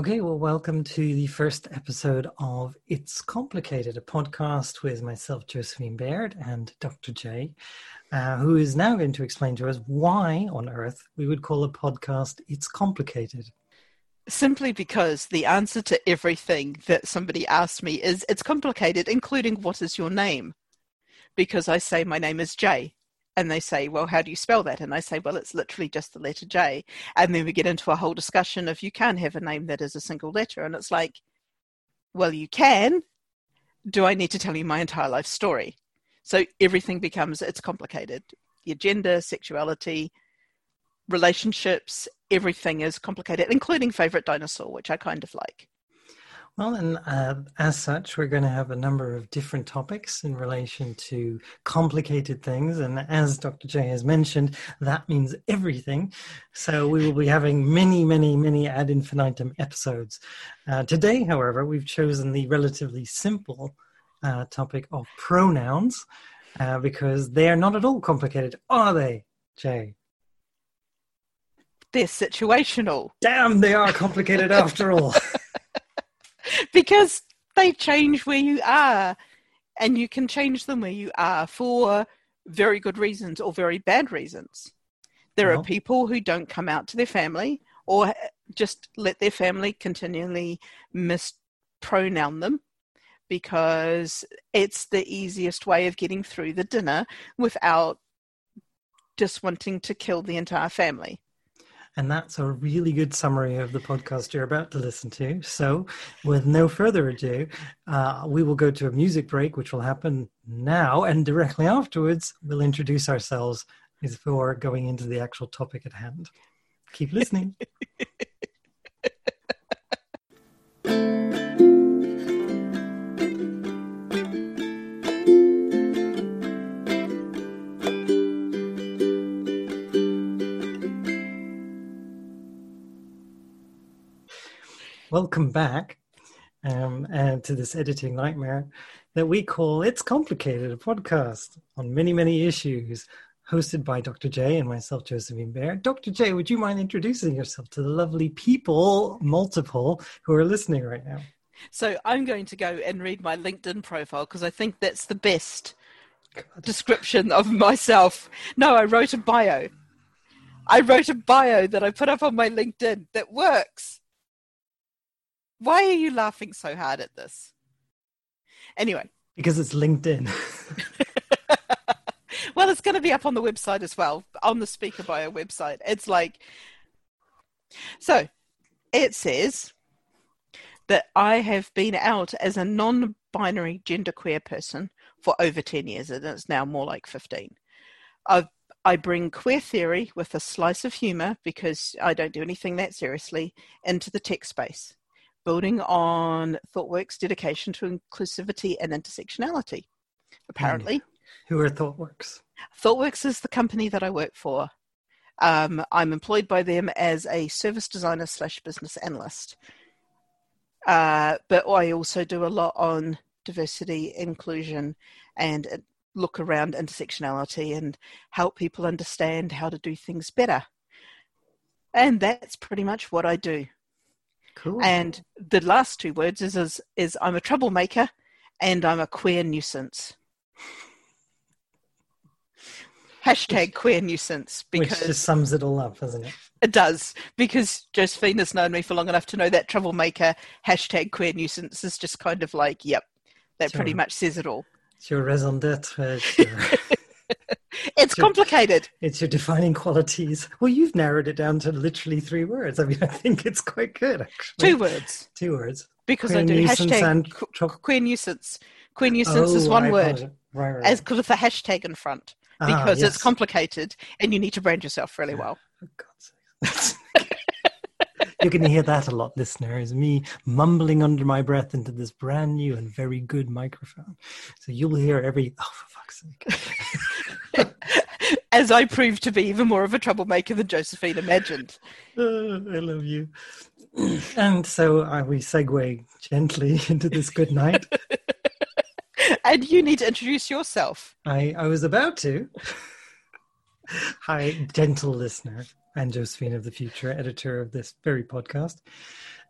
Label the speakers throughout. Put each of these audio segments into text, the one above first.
Speaker 1: Okay, well, welcome to the first episode of It's Complicated, a podcast with myself, Josephine Baird, and Dr. J, uh, who is now going to explain to us why on earth we would call a podcast It's Complicated.
Speaker 2: Simply because the answer to everything that somebody asks me is it's complicated, including what is your name? Because I say my name is Jay and they say, Well, how do you spell that? And I say, Well, it's literally just the letter J. And then we get into a whole discussion of you can't have a name that is a single letter. And it's like, Well, you can. Do I need to tell you my entire life story? So everything becomes, it's complicated. Your gender, sexuality, relationships, everything is complicated, including favorite dinosaur, which I kind of like.
Speaker 1: Well, and uh, as such, we're going to have a number of different topics in relation to complicated things. And as Dr. J has mentioned, that means everything. So we will be having many, many, many ad infinitum episodes. Uh, today, however, we've chosen the relatively simple uh, topic of pronouns uh, because they are not at all complicated, are they, Jay?
Speaker 2: They're situational.
Speaker 1: Damn, they are complicated after all.
Speaker 2: because they change where you are and you can change them where you are for very good reasons or very bad reasons. There are people who don't come out to their family or just let their family continually mispronoun them because it's the easiest way of getting through the dinner without just wanting to kill the entire family.
Speaker 1: And that's a really good summary of the podcast you're about to listen to. So, with no further ado, uh, we will go to a music break, which will happen now. And directly afterwards, we'll introduce ourselves before going into the actual topic at hand. Keep listening. Welcome back um, and to this editing nightmare that we call It's Complicated, a podcast on many, many issues, hosted by Dr. J and myself, Josephine Baird. Dr. J, would you mind introducing yourself to the lovely people, multiple, who are listening right now?
Speaker 2: So I'm going to go and read my LinkedIn profile because I think that's the best God. description of myself. No, I wrote a bio. I wrote a bio that I put up on my LinkedIn that works. Why are you laughing so hard at this? Anyway.
Speaker 1: Because it's LinkedIn.
Speaker 2: well, it's going to be up on the website as well, on the Speaker Bio website. It's like, so it says that I have been out as a non binary genderqueer person for over 10 years, and it's now more like 15. I've I bring queer theory with a slice of humor because I don't do anything that seriously into the tech space building on ThoughtWorks' dedication to inclusivity and intersectionality. Apparently,
Speaker 1: who are ThoughtWorks?
Speaker 2: ThoughtWorks is the company that I work for. Um, I'm employed by them as a service designer slash business analyst. Uh, but I also do a lot on diversity, inclusion, and look around intersectionality and help people understand how to do things better. And that's pretty much what I do.
Speaker 1: Cool.
Speaker 2: And the last two words is, is, is I'm a troublemaker and I'm a queer nuisance. Hashtag which, queer nuisance
Speaker 1: because which just sums it all up, doesn't it?
Speaker 2: It does because Josephine has known me for long enough to know that troublemaker hashtag queer nuisance is just kind of like, yep, that pretty much says it all.
Speaker 1: It's your raison d'être.
Speaker 2: Uh, it's complicated.
Speaker 1: It's your defining qualities. Well, you've narrowed it down to literally three words. I mean, I think it's quite good, actually.
Speaker 2: Two words.
Speaker 1: Two words.
Speaker 2: Because queer I do hashtag and... queer nuisance. Queer nuisance oh, is one word, right, right. as with a hashtag in front, ah, because yes. it's complicated and you need to brand yourself really well.
Speaker 1: For God's sake. You're going to hear that a lot, listeners. Me mumbling under my breath into this brand new and very good microphone. So you'll hear every, oh, for fuck's
Speaker 2: sake. As I proved to be even more of a troublemaker than Josephine imagined.
Speaker 1: Uh, I love you. And so uh, we segue gently into this good night.
Speaker 2: and you need to introduce yourself.
Speaker 1: I, I was about to. Hi, gentle listener. and Josephine of the Future, editor of this very podcast.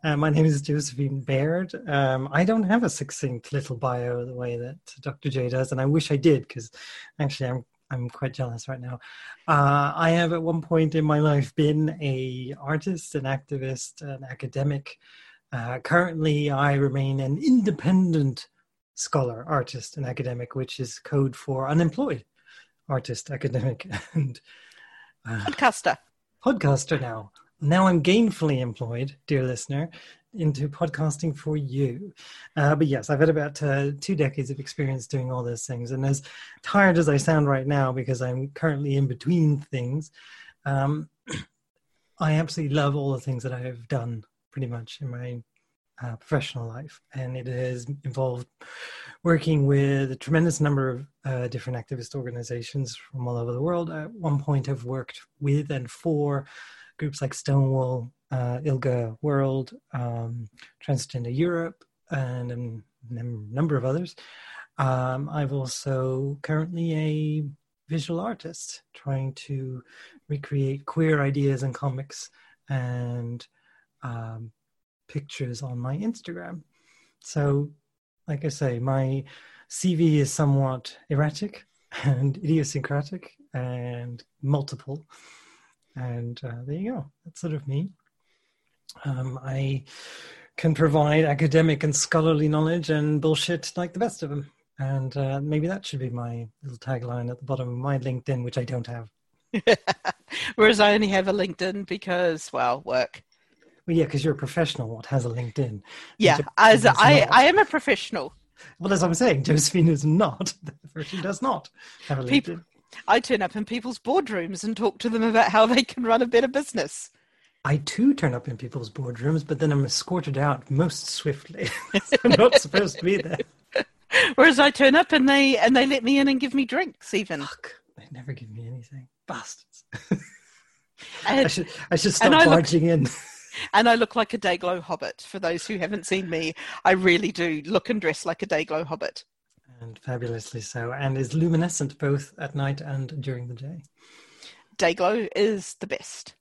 Speaker 1: Uh, my name is Josephine Baird. Um, I don't have a succinct little bio the way that Dr. J does, and I wish I did because actually I'm I'm quite jealous right now. Uh, I have at one point in my life been a artist, an activist, an academic. Uh, currently, I remain an independent scholar, artist, and academic, which is code for unemployed artist, academic, and
Speaker 2: uh, podcaster.
Speaker 1: Podcaster now. Now I'm gainfully employed, dear listener, into podcasting for you. Uh, but yes, I've had about uh, two decades of experience doing all those things. And as tired as I sound right now, because I'm currently in between things, um, I absolutely love all the things that I have done pretty much in my uh, professional life. And it has involved working with a tremendous number of uh, different activist organizations from all over the world. At one point, I've worked with and for groups like Stonewall, uh, ILGA World, um, Transgender Europe, and a number of others. Um, I've also currently a visual artist trying to recreate queer ideas and comics and um, pictures on my Instagram. So, like I say, my CV is somewhat erratic and idiosyncratic and multiple. And uh, there you go. That's sort of me. Um, I can provide academic and scholarly knowledge and bullshit like the best of them. And uh, maybe that should be my little tagline at the bottom of my LinkedIn, which I don't have.
Speaker 2: Whereas I only have a LinkedIn because, well, work.
Speaker 1: Well, yeah, because you're a professional. What has a LinkedIn?
Speaker 2: Yeah, as I, I am a professional.
Speaker 1: Well, as I'm saying, Josephine is not. She does not have a LinkedIn. People,
Speaker 2: I turn up in people's boardrooms and talk to them about how they can run a better business.
Speaker 1: I too turn up in people's boardrooms, but then I'm escorted out most swiftly. I'm not supposed to be there.
Speaker 2: Whereas I turn up and they and they let me in and give me drinks. Even
Speaker 1: Fuck, they never give me anything. Bastards. And, I should I should stop barging look, in.
Speaker 2: And I look like a Dayglow hobbit. For those who haven't seen me, I really do look and dress like a Dayglow hobbit
Speaker 1: and fabulously so, and is luminescent both at night and during the day.
Speaker 2: Dayglow is the best.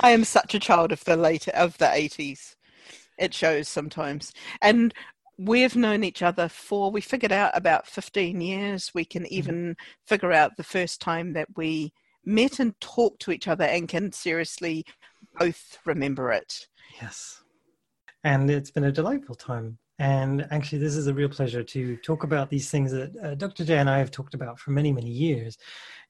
Speaker 2: I am such a child of the late of the eighties. It shows sometimes, and we've known each other for we figured out about fifteen years. We can mm-hmm. even figure out the first time that we met and talked to each other, and can seriously both remember it.
Speaker 1: Yes, and it's been a delightful time and actually, this is a real pleasure to talk about these things that uh, Dr. J and I have talked about for many, many years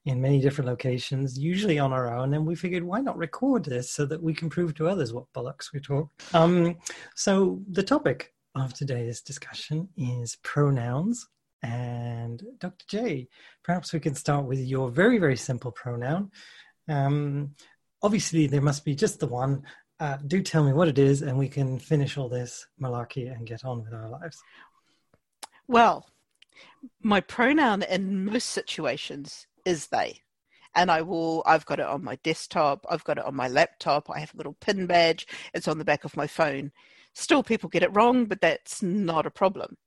Speaker 1: in many different locations, usually on our own. And we figured, why not record this so that we can prove to others what bollocks we talk? Um, so, the topic of today's discussion is pronouns. And Dr. J, perhaps we can start with your very, very simple pronoun. Um, obviously, there must be just the one, uh, do tell me what it is, and we can finish all this malarkey and get on with our lives.
Speaker 2: Well, my pronoun in most situations is they. And I will, I've got it on my desktop, I've got it on my laptop, I have a little pin badge, it's on the back of my phone. Still, people get it wrong, but that's not a problem.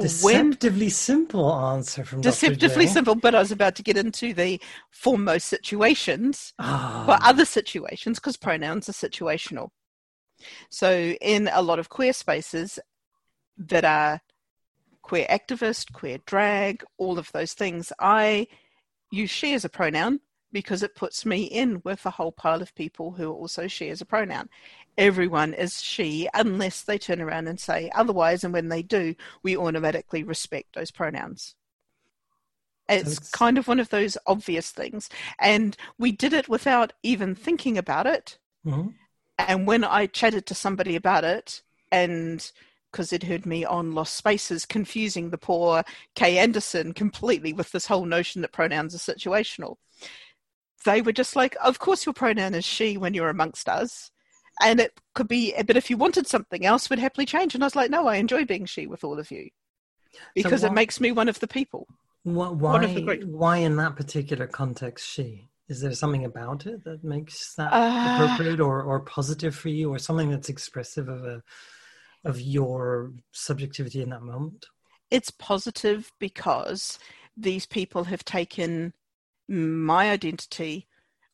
Speaker 1: Deceptively when, simple answer from
Speaker 2: deceptively simple. But I was about to get into the for most situations, oh. for other situations, because pronouns are situational. So in a lot of queer spaces that are queer activist, queer drag, all of those things, I use she as a pronoun because it puts me in with a whole pile of people who also she as a pronoun everyone is she unless they turn around and say otherwise. And when they do, we automatically respect those pronouns. It's, kind of one of those obvious things. And we did it without even thinking about it. Mm-hmm. And when I chatted to somebody about it, and because they'd heard me on Lost Spaces confusing the poor Kay Anderson completely with this whole notion that pronouns are situational, they were just like, Of course, your pronoun is she when you're amongst us and it could be but if you wanted something else would happily change. And i was like no i enjoy being she with all of you. Because so it makes me one of the people.
Speaker 1: What, why why in that particular context she? Is there something about it that makes that uh, appropriate or, or positive for you or something that's expressive of a of your subjectivity in that moment?
Speaker 2: It's positive because these people have taken my identity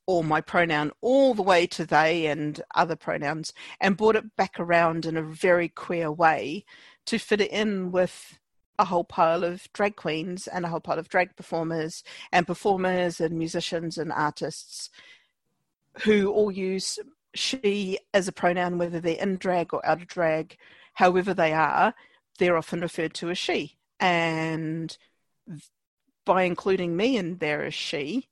Speaker 2: or my pronoun all the way to they and other pronouns and brought it back around in a very queer way to fit it in with a whole pile of drag queens and a whole pile of drag performers and performers and musicians and artists who all use she as a pronoun, whether they're in drag or out of drag, however they are, they're often referred to as she. And by including me in there as she,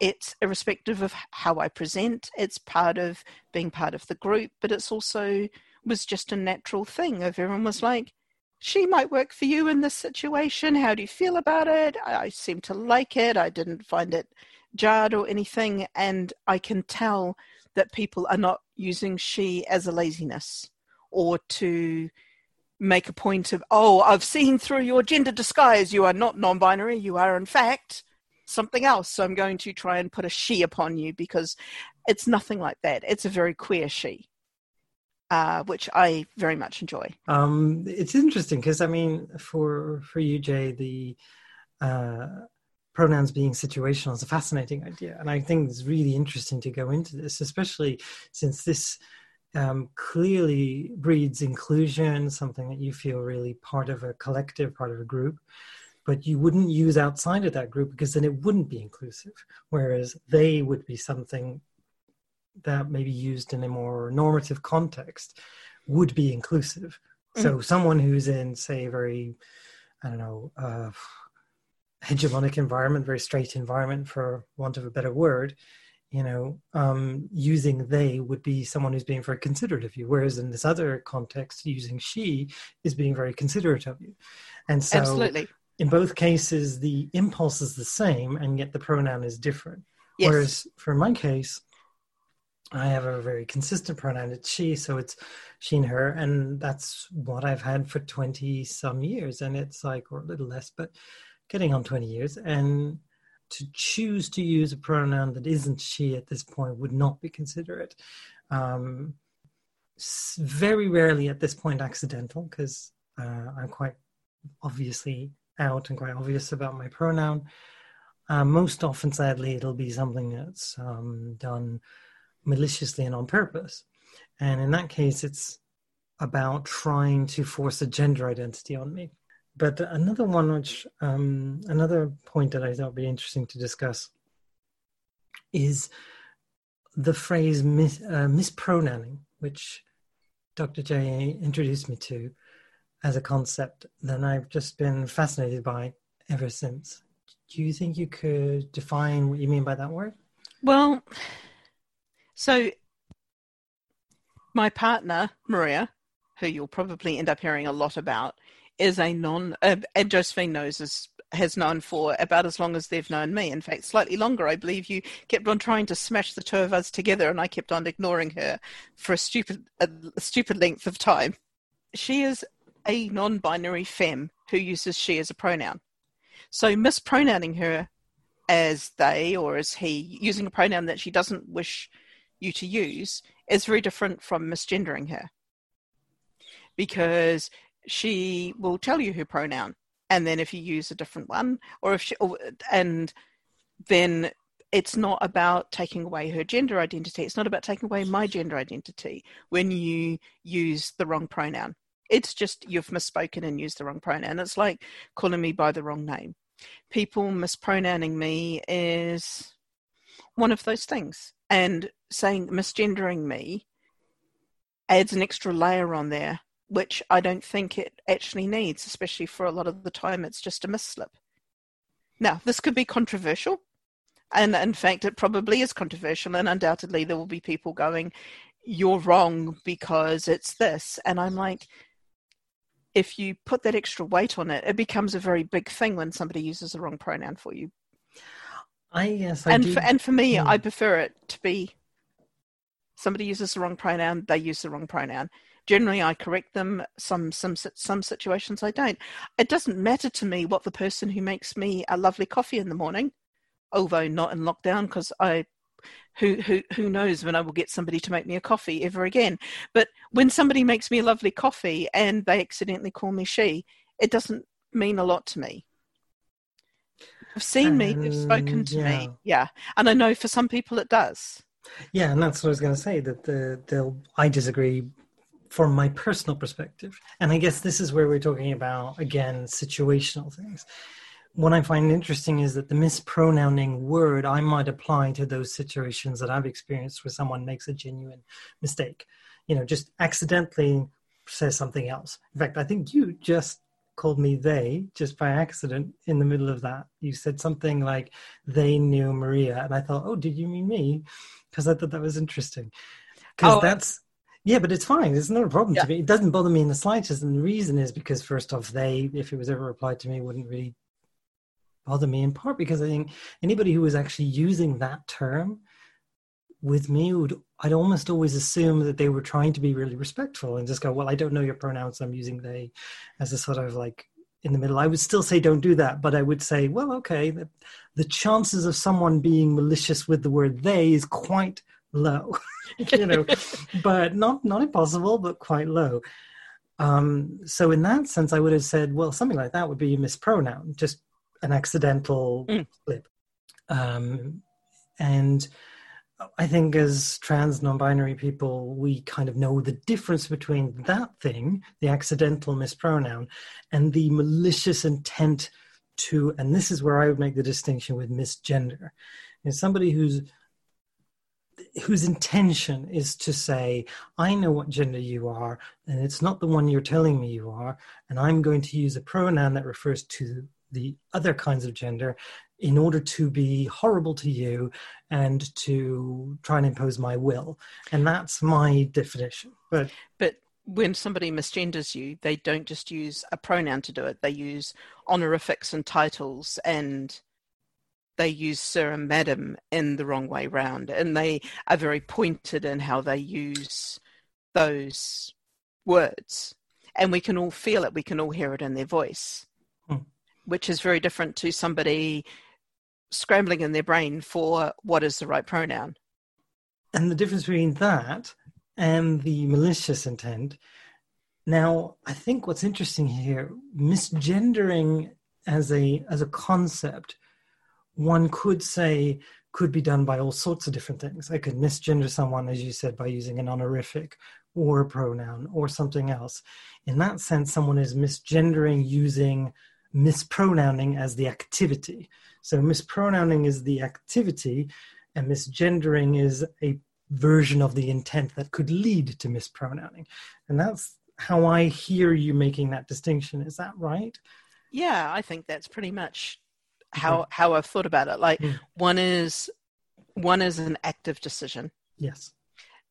Speaker 2: it's irrespective of how I present, it's part of being part of the group, but it's also was just a natural thing. If everyone was like, she might work for you in this situation. How do you feel about it? I seem to like it. I didn't find it jarred or anything. And I can tell that people are not using she as a laziness or to make a point of, oh, I've seen through your gender disguise. You are not non binary. You are, in fact, something else. So I'm going to try and put a she upon you because it's nothing like that. It's a very queer she. Uh, which I very much enjoy.
Speaker 1: Um, it's interesting because I mean, for for you, Jay, the uh, pronouns being situational is a fascinating idea, and I think it's really interesting to go into this, especially since this um, clearly breeds inclusion, something that you feel really part of a collective, part of a group. But you wouldn't use outside of that group because then it wouldn't be inclusive. Whereas they would be something that may be used in a more normative context would be inclusive. Mm-hmm. So someone who's in, say, a very, I don't know, uh, hegemonic environment, very straight environment, for want of a better word, you know, um, using they would be someone who's being very considerate of you. Whereas in this other context, using she is being very considerate of you. And so,
Speaker 2: Absolutely.
Speaker 1: In both cases, the impulse is the same, and yet the pronoun is different. Yes. Whereas for my case, I have a very consistent pronoun. It's she, so it's she and her, and that's what I've had for twenty some years. And it's like, or a little less, but getting on 20 years and to choose to use a pronoun that isn't she at this point would not be considerate um, very rarely at this point accidental because uh, i'm quite obviously out and quite obvious about my pronoun uh, most often sadly it'll be something that's um, done maliciously and on purpose and in that case it's about trying to force a gender identity on me but another one, which um, another point that I thought would be interesting to discuss is the phrase mis, uh, mispronouncing, which Dr. J introduced me to as a concept that I've just been fascinated by ever since. Do you think you could define what you mean by that word?
Speaker 2: Well, so my partner, Maria, who you'll probably end up hearing a lot about, is a non, uh, and Josephine knows is has known for about as long as they've known me. In fact, slightly longer. I believe you kept on trying to smash the two of us together, and I kept on ignoring her for a stupid, a stupid length of time. She is a non-binary femme who uses she as a pronoun. So mispronouncing her as they or as he, using a pronoun that she doesn't wish you to use, is very different from misgendering her. Because she will tell you her pronoun and then if you use a different one or if she or, and then it's not about taking away her gender identity it's not about taking away my gender identity when you use the wrong pronoun it's just you've misspoken and used the wrong pronoun it's like calling me by the wrong name people mispronouncing me is one of those things and saying misgendering me adds an extra layer on there which I don't think it actually needs, especially for a lot of the time it's just a mislip. Now, this could be controversial, and in fact, it probably is controversial, and undoubtedly there will be people going, You're wrong because it's this. And I'm like, if you put that extra weight on it, it becomes a very big thing when somebody uses the wrong pronoun for you.
Speaker 1: I yes, I
Speaker 2: and
Speaker 1: do.
Speaker 2: for, and for me, I prefer it to be somebody uses the wrong pronoun, they use the wrong pronoun generally I correct them. Some some some situations I don't. It doesn't matter to me what the person who makes me a lovely coffee in the morning, although not in lockdown because I who who who knows when I will get somebody to make me a coffee ever again. But when somebody makes me a lovely coffee and they accidentally call me she, it doesn't mean a lot to me. I've seen me, they've um, spoken to yeah. me. Yeah. And I know for some people it does.
Speaker 1: Yeah, and that's what I was going to say that the they'll I disagree from my personal perspective. And I guess this is where we're talking about again situational things. What I find interesting is that the mispronouncing word I might apply to those situations that I've experienced where someone makes a genuine mistake. You know, just accidentally says something else. In fact, I think you just called me they just by accident in the middle of that. You said something like they knew Maria, and I thought, oh, did you mean me? Because I thought that was interesting. Because oh, that's yeah, but it's fine. It's not a problem yeah. to me. It doesn't bother me in the slightest, and the reason is because first off, they, if it was ever applied to me, wouldn't really bother me. In part because I think anybody who was actually using that term with me would I'd almost always assume that they were trying to be really respectful and just go, well, I don't know your pronouns. I'm using they as a sort of like in the middle. I would still say don't do that, but I would say, well, okay, the, the chances of someone being malicious with the word they is quite low, you know, but not not impossible, but quite low. Um, so in that sense, I would have said, well, something like that would be a mispronoun, just an accidental mm. slip. Um, and I think as trans non-binary people, we kind of know the difference between that thing, the accidental mispronoun, and the malicious intent to, and this is where I would make the distinction with misgender. Is somebody who's whose intention is to say, I know what gender you are, and it's not the one you're telling me you are, and I'm going to use a pronoun that refers to the other kinds of gender in order to be horrible to you and to try and impose my will. And that's my definition. But
Speaker 2: but when somebody misgenders you, they don't just use a pronoun to do it. They use honorifics and titles and they use sir and madam in the wrong way round. And they are very pointed in how they use those words. And we can all feel it, we can all hear it in their voice. Which is very different to somebody scrambling in their brain for what is the right pronoun.
Speaker 1: And the difference between that and the malicious intent. Now, I think what's interesting here, misgendering as a as a concept, one could say could be done by all sorts of different things. I could misgender someone, as you said, by using an honorific or a pronoun or something else. In that sense, someone is misgendering using mispronouncing as the activity. So mispronouncing is the activity, and misgendering is a version of the intent that could lead to mispronouncing. And that's how I hear you making that distinction. Is that right?
Speaker 2: Yeah, I think that's pretty much how how I've thought about it. Like mm. one is one is an active decision.
Speaker 1: Yes.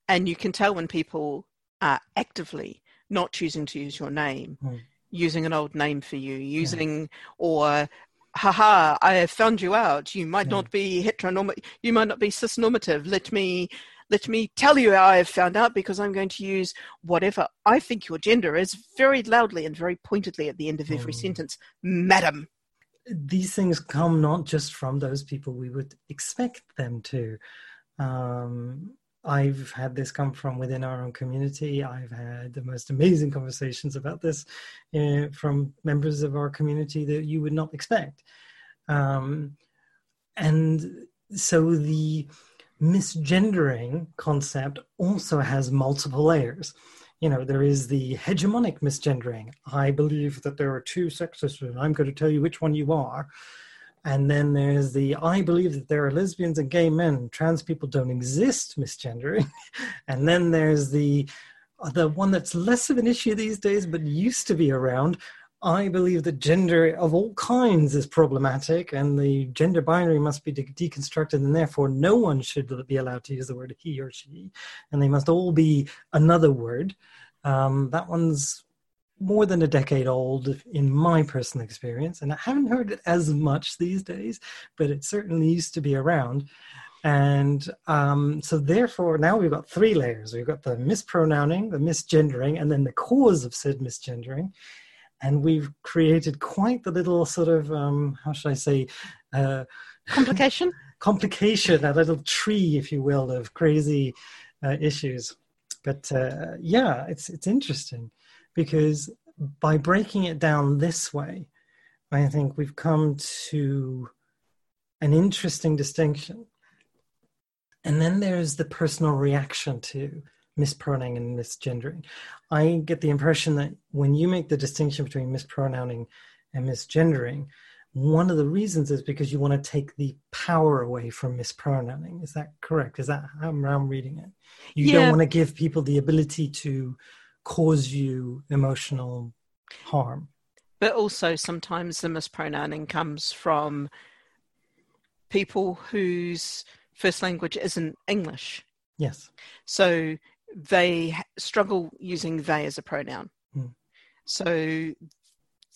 Speaker 2: And you can tell when people are actively not choosing to use your name. Mm using an old name for you, using yeah. or haha, I have found you out. You might yeah. not be heteronormative. You might not be cisnormative. Let me let me tell you how I have found out because I'm going to use whatever I think your gender is very loudly and very pointedly at the end of every mm. sentence, madam.
Speaker 1: These things come not just from those people we would expect them to. Um, I've had this come from within our own community. I've had the most amazing conversations about this uh, from members of our community that you would not expect. Um, and so the misgendering concept also has multiple layers. You know, there is the hegemonic misgendering. I believe that there are two sexes, and I'm going to tell you which one you are. And then there's the I believe that there are lesbians and gay men, trans people don't exist misgendering. and then there's the the one that's less of an issue these days but used to be around. I believe that gender of all kinds is problematic and the gender binary must be de- deconstructed and therefore no one should be allowed to use the word he or she and they must all be another word. Um, that one's more than a decade old in my personal experience, and I haven't heard it as much these days, but it certainly used to be around. And um, so, therefore, now we've got three layers. We've got the mispronouncing, the misgendering, and then the cause of said misgendering. And we've created quite the little sort of, um, how should I say, uh,
Speaker 2: complication?
Speaker 1: complication, a little tree, if you will, of crazy uh, issues. But uh, yeah, it's it's interesting because by breaking it down this way, I think we've come to an interesting distinction. And then there's the personal reaction to mispronouncing and misgendering. I get the impression that when you make the distinction between mispronouncing and misgendering, one of the reasons is because you want to take the power away from mispronouncing. Is that correct? Is that how I'm reading it? You yeah. don't want to give people the ability to cause you emotional harm.
Speaker 2: But also, sometimes the mispronouncing comes from people whose first language isn't English.
Speaker 1: Yes.
Speaker 2: So they struggle using they as a pronoun. Mm. So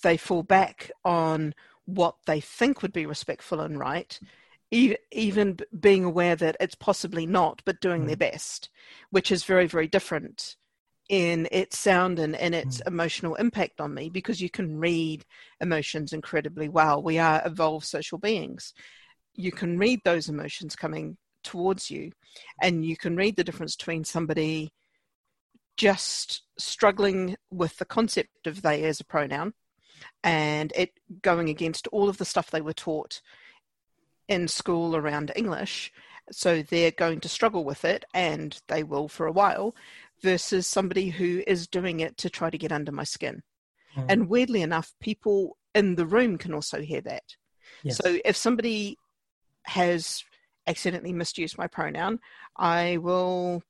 Speaker 2: they fall back on what they think would be respectful and right, even being aware that it's possibly not, but doing mm. their best, which is very, very different in its sound and in its mm. emotional impact on me because you can read emotions incredibly well. We are evolved social beings. You can read those emotions coming towards you and you can read the difference between somebody just struggling with the concept of they as a pronoun and it going against all of the stuff they were taught in school around English. So they're going to struggle with it and they will for a while, versus somebody who is doing it to try to get under my skin. Mm. And weirdly enough, people in the room can also hear that. Yes. So if somebody has accidentally misused my pronoun, I will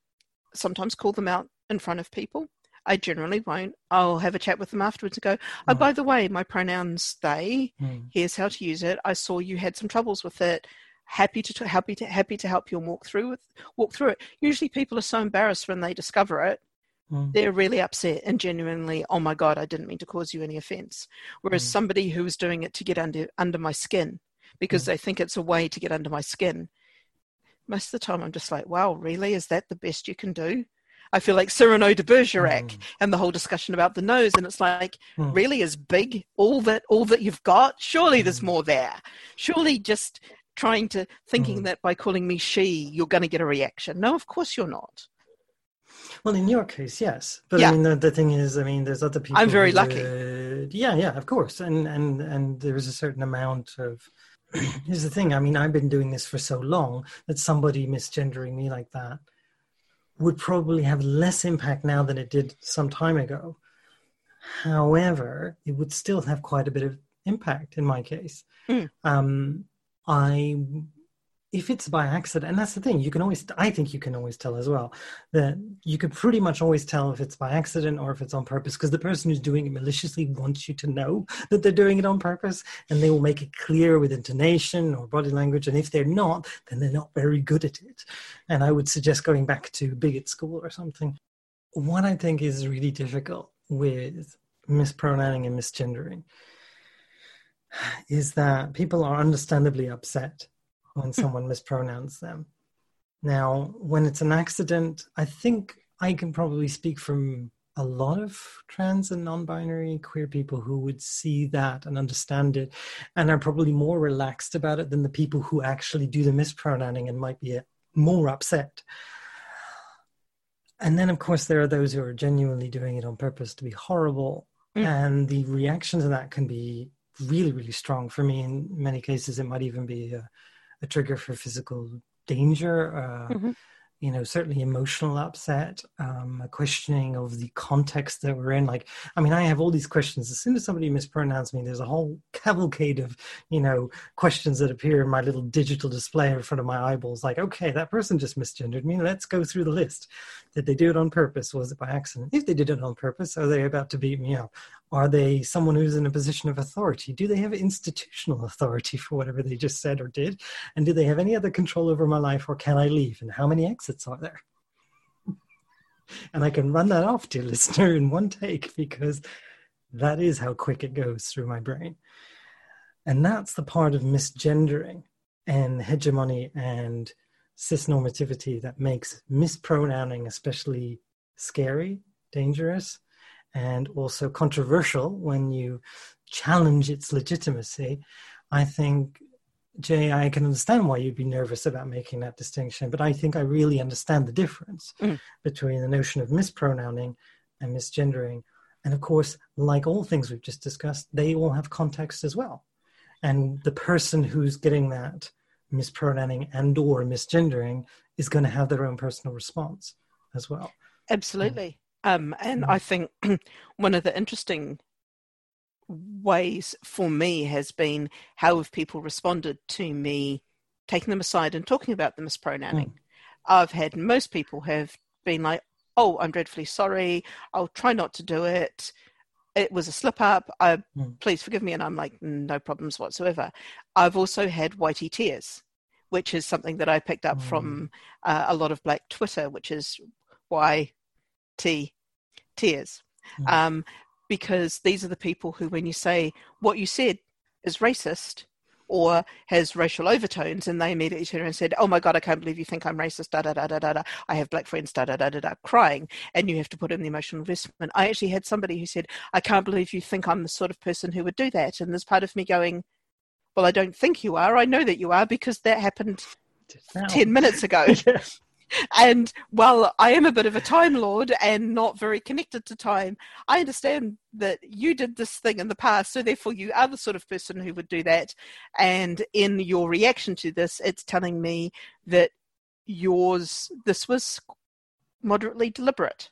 Speaker 2: sometimes call them out in front of people. I generally won't. I'll have a chat with them afterwards and go, oh, mm. by the way, my pronouns they. Mm. Here's how to use it. I saw you had some troubles with it. Happy to happy to happy to help you and walk through with walk through it. Usually, people are so embarrassed when they discover it. Mm. They're really upset and genuinely, oh my god, I didn't mean to cause you any offense. Whereas mm. somebody who is doing it to get under under my skin because mm. they think it's a way to get under my skin. Most of the time, I'm just like, wow, really? Is that the best you can do? I feel like Cyrano de Bergerac mm. and the whole discussion about the nose, and it's like, mm. really, is big all that all that you've got? Surely there's hmm. more there. Surely just trying to thinking mm. that by calling me she, you're going to get a reaction. No, of course you're not.
Speaker 1: Well, in your case, yes, but yeah. I mean, the, the thing is, I mean, there's other people.
Speaker 2: I'm very lucky.
Speaker 1: yeah, yeah, of course, and and and there's a certain amount of. Here's the thing. I mean, I've been doing this for so long that somebody misgendering me like that would probably have less impact now than it did some time ago. However, it would still have quite a bit of impact in my case. Mm. Um, I if it's by accident, and that's the thing, you can always, I think you can always tell as well that you can pretty much always tell if it's by accident or if it's on purpose because the person who's doing it maliciously wants you to know that they're doing it on purpose and they will make it clear with intonation or body language. And if they're not, then they're not very good at it. And I would suggest going back to bigot school or something. What I think is really difficult with mispronouncing and misgendering is that people are understandably upset when hmm. someone mispronounces them. Now, when it's an accident, I think I can probably speak from a lot of trans and non-binary queer people who would see that and understand it and are probably more relaxed about it than the people who actually do the mispronouncing and might be more upset and then of course there are those who are genuinely doing it on purpose to be horrible mm. and the reaction to that can be really really strong for me in many cases it might even be a, a trigger for physical danger, uh, mm-hmm. you know, certainly emotional upset, um, a questioning of the context that we're in. Like, I mean, I have all these questions. As soon as somebody mispronounces me, there's a whole cavalcade of, you know, questions that appear in my little digital display in front of my eyeballs. Like, okay, that person just misgendered me. Let's go through the list. Did they do it on purpose? Was it by accident? If they did it on purpose, are they about to beat me up? Are they someone who's in a position of authority? Do they have institutional authority for whatever they just said or did? And do they have any other control over my life or can I leave? And how many exits are there? and I can run that off, dear listener, in one take because that is how quick it goes through my brain. And that's the part of misgendering and hegemony and cisnormativity that makes mispronouncing especially scary, dangerous, and also controversial when you challenge its legitimacy, I think, Jay, I can understand why you'd be nervous about making that distinction, but I think I really understand the difference mm. between the notion of mispronouncing and misgendering. And of course, like all things we've just discussed, they all have context as well. And the person who's getting that mispronouncing and or misgendering is going to have their own personal response as well.
Speaker 2: Absolutely. Um, and I think one of the interesting ways for me has been how have people responded to me taking them aside and talking about the mispronouncing. Mm. I've had most people have been like, "Oh, I'm dreadfully sorry. I'll try not to do it. It was a slip up. I, mm. Please forgive me." And I'm like, "No problems whatsoever." I've also had whitey tears, which is something that I picked up mm. from uh, a lot of Black Twitter, which is why T tears. Mm. Um, because these are the people who, when you say what you said is racist or has racial overtones, and they immediately turn around and said, "Oh my God, I can't believe you think I'm racist." Da da da da da da. I have black friends. Da da da da da. Crying, and you have to put in the emotional investment. I actually had somebody who said, "I can't believe you think I'm the sort of person who would do that," and there's part of me going, "Well, I don't think you are. I know that you are because that happened." 10 minutes ago. and while I am a bit of a time lord and not very connected to time, I understand that you did this thing in the past, so therefore you are the sort of person who would do that. And in your reaction to this, it's telling me that yours, this was moderately deliberate.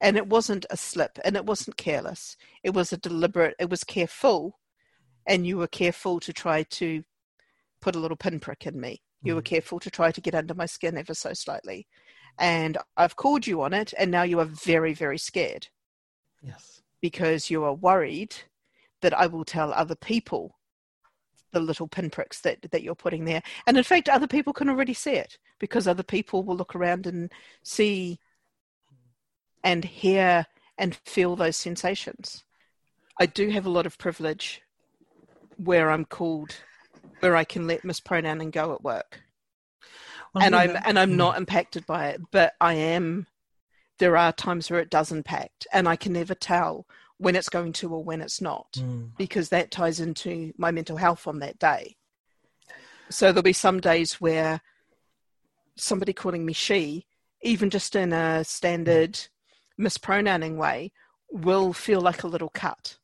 Speaker 2: And it wasn't a slip and it wasn't careless. It was a deliberate, it was careful. And you were careful to try to put a little pinprick in me you were mm. careful to try to get under my skin ever so slightly. And I've called you on it, and now you are very, very scared.
Speaker 1: Yes.
Speaker 2: Because you are worried that I will tell other people the little pinpricks that, that you're putting there. And in fact, other people can already see it because other people will look around and see and hear and feel those sensations. I do have a lot of privilege where I'm called where I can let mispronouncing go at work. Well, and I'm and I'm not impacted by it, but I am. There are times where it does impact, and I can never tell when it's going to or when it's not, mm. because that ties into my mental health on that day. So there'll be some days where somebody calling me she, even just in a standard mispronouncing way, will feel like a little cut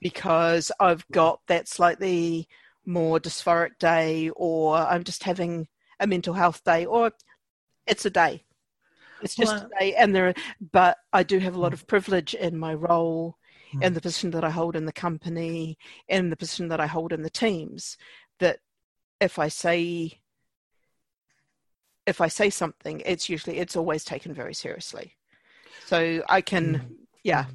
Speaker 2: because I've got that slightly more dysphoric day or I'm just having a mental health day or it's a day. It's just well, a day and there are, but I do have a lot of privilege in my role mm. in the position that I hold in the company in the position that I hold in the teams that if I say if I say something it's usually it's always taken very seriously. So I can mm. yeah hmm.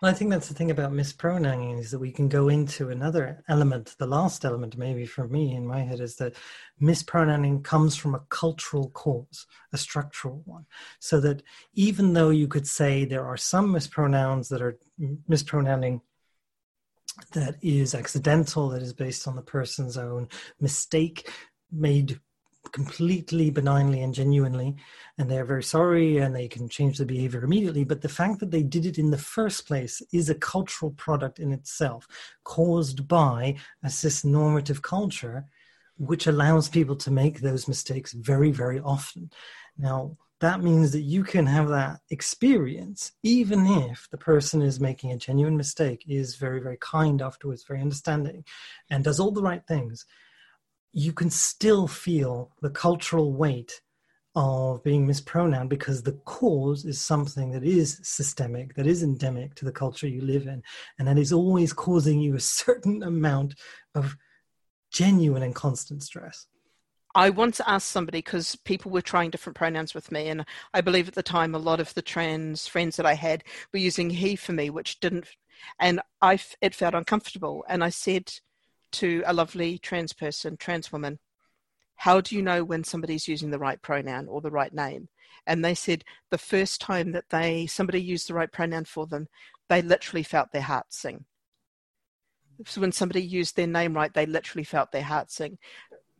Speaker 1: Well, I think that's the thing about mispronouncing is that we can go into another element. The last element, maybe for me in my head, is that mispronouncing comes from a cultural cause, a structural one. So that even though you could say there are some mispronouns that are mispronouncing that is accidental, that is based on the person's own mistake made completely benignly and genuinely and they're very sorry and they can change the behavior immediately. But the fact that they did it in the first place is a cultural product in itself caused by a cis-normative culture which allows people to make those mistakes very very often. Now that means that you can have that experience even if the person is making a genuine mistake is very very kind afterwards very understanding and does all the right things you can still feel the cultural weight of being mispronounced because the cause is something that is systemic, that is endemic to the culture you live in, and that is always causing you a certain amount of genuine and constant stress.
Speaker 2: I once asked somebody because people were trying different pronouns with me, and I believe at the time a lot of the trans friends that I had were using he for me, which didn't, and I it felt uncomfortable. And I said, to a lovely trans person, trans woman, how do you know when somebody's using the right pronoun or the right name? And they said the first time that they somebody used the right pronoun for them, they literally felt their heart sing. So when somebody used their name right, they literally felt their heart sing.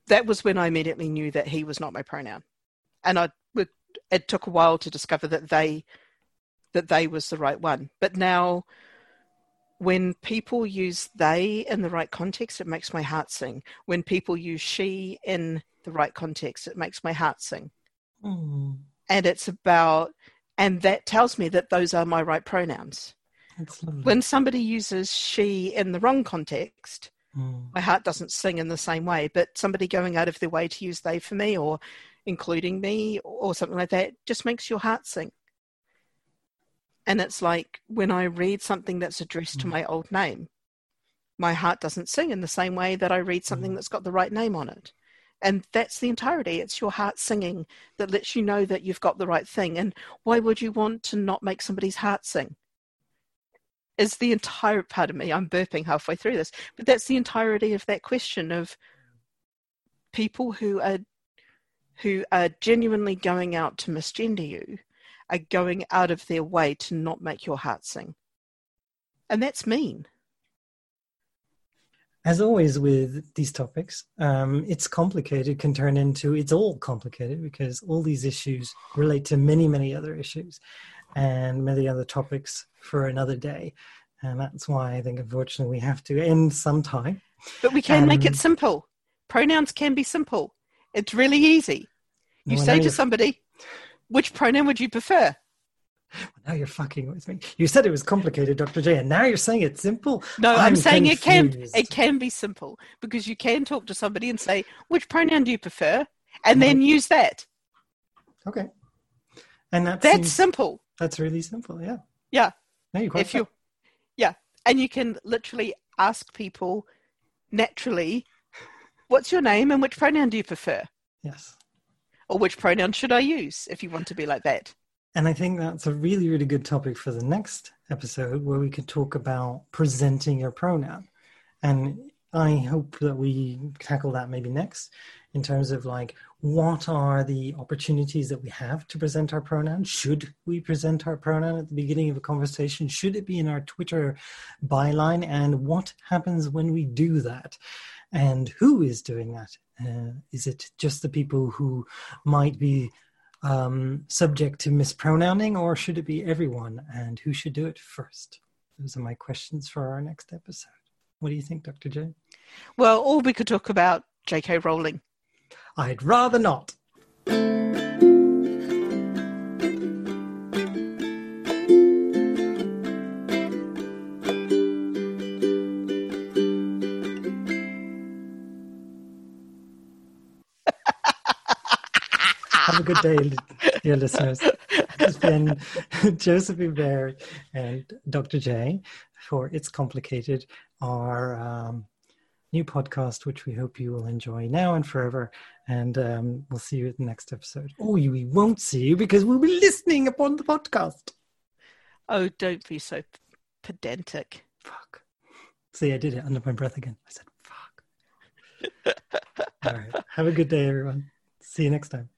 Speaker 2: That was when I immediately knew that he was not my pronoun, and I it took a while to discover that they that they was the right one. But now when people use they in the right context, it makes my heart sing. When people use she in the right context, it makes my heart sing. Mm. And it's about, and that tells me that those are my right pronouns. When somebody uses she in the wrong context,
Speaker 1: Mm.
Speaker 2: My heart doesn't sing in the same way, but somebody going out of their way to use they for me or including me or something like that just makes your heart sing. And it's like when I read something that's addressed to
Speaker 1: Mm.
Speaker 2: my old name, my heart doesn't sing in the same way that I read something
Speaker 1: Mm.
Speaker 2: that's got the right name on it. And that's the entirety. It's your heart singing that lets you know that you've got the right thing. And why would you want to not make somebody's heart sing? Is the entire part of me. I'm burping halfway through this, but that's the entirety of that question of people who are who are genuinely going out to misgender you are going out of their way to not make your heart sing. And that's mean.
Speaker 1: As always with these topics, um, it's complicated, can turn into it's all complicated because all these issues relate to many, many other issues and many other topics for another day. And that's why I think, unfortunately, we have to end sometime.
Speaker 2: But we can make
Speaker 1: Um,
Speaker 2: it simple. Pronouns can be simple. It's really easy. You say to somebody, which pronoun would you prefer?
Speaker 1: Now you're fucking with me. You said it was complicated, Dr. J, and now you're saying it's simple.
Speaker 2: No, I'm, saying it can it can be simple because you can talk to somebody and say, which pronoun do you prefer? And then mm-hmm. use that.
Speaker 1: Okay. And that
Speaker 2: That's
Speaker 1: seems-
Speaker 2: simple.
Speaker 1: that's really simple. Yeah.
Speaker 2: Yeah.
Speaker 1: No, you're quite
Speaker 2: if you yeah and you can literally ask people naturally what's your name and which pronoun do you prefer
Speaker 1: Yes.
Speaker 2: Or which pronoun should i use if you want to be like that
Speaker 1: And I think that's a really, really good topic for the next episode where we could talk about presenting your pronoun. And I hope that we tackle that maybe next in terms of like what are the opportunities that we have to present our pronoun? Should we present our pronoun at the beginning of a conversation? Should it be in our Twitter byline? And what happens when we do that? And who is doing that? Uh, is it just the people who might be um, subject to mispronouncing, or should it be everyone? And who should do it first? Those are my questions for our next episode. What do you think, Dr. J?
Speaker 2: well or we could talk about jk rowling
Speaker 1: I'd rather not. Good day, dear listeners. It's been Josephine Baird and Dr. J for It's Complicated, our um, new podcast, which we hope you will enjoy now and forever. And um, we'll see you at the next episode. Oh, you- we won't see you because we'll be listening upon the podcast.
Speaker 2: oh don't be so pedantic
Speaker 1: Fuck. See, I did it under my breath again. I said, fuck. All right. Have a good day, everyone. See you next time.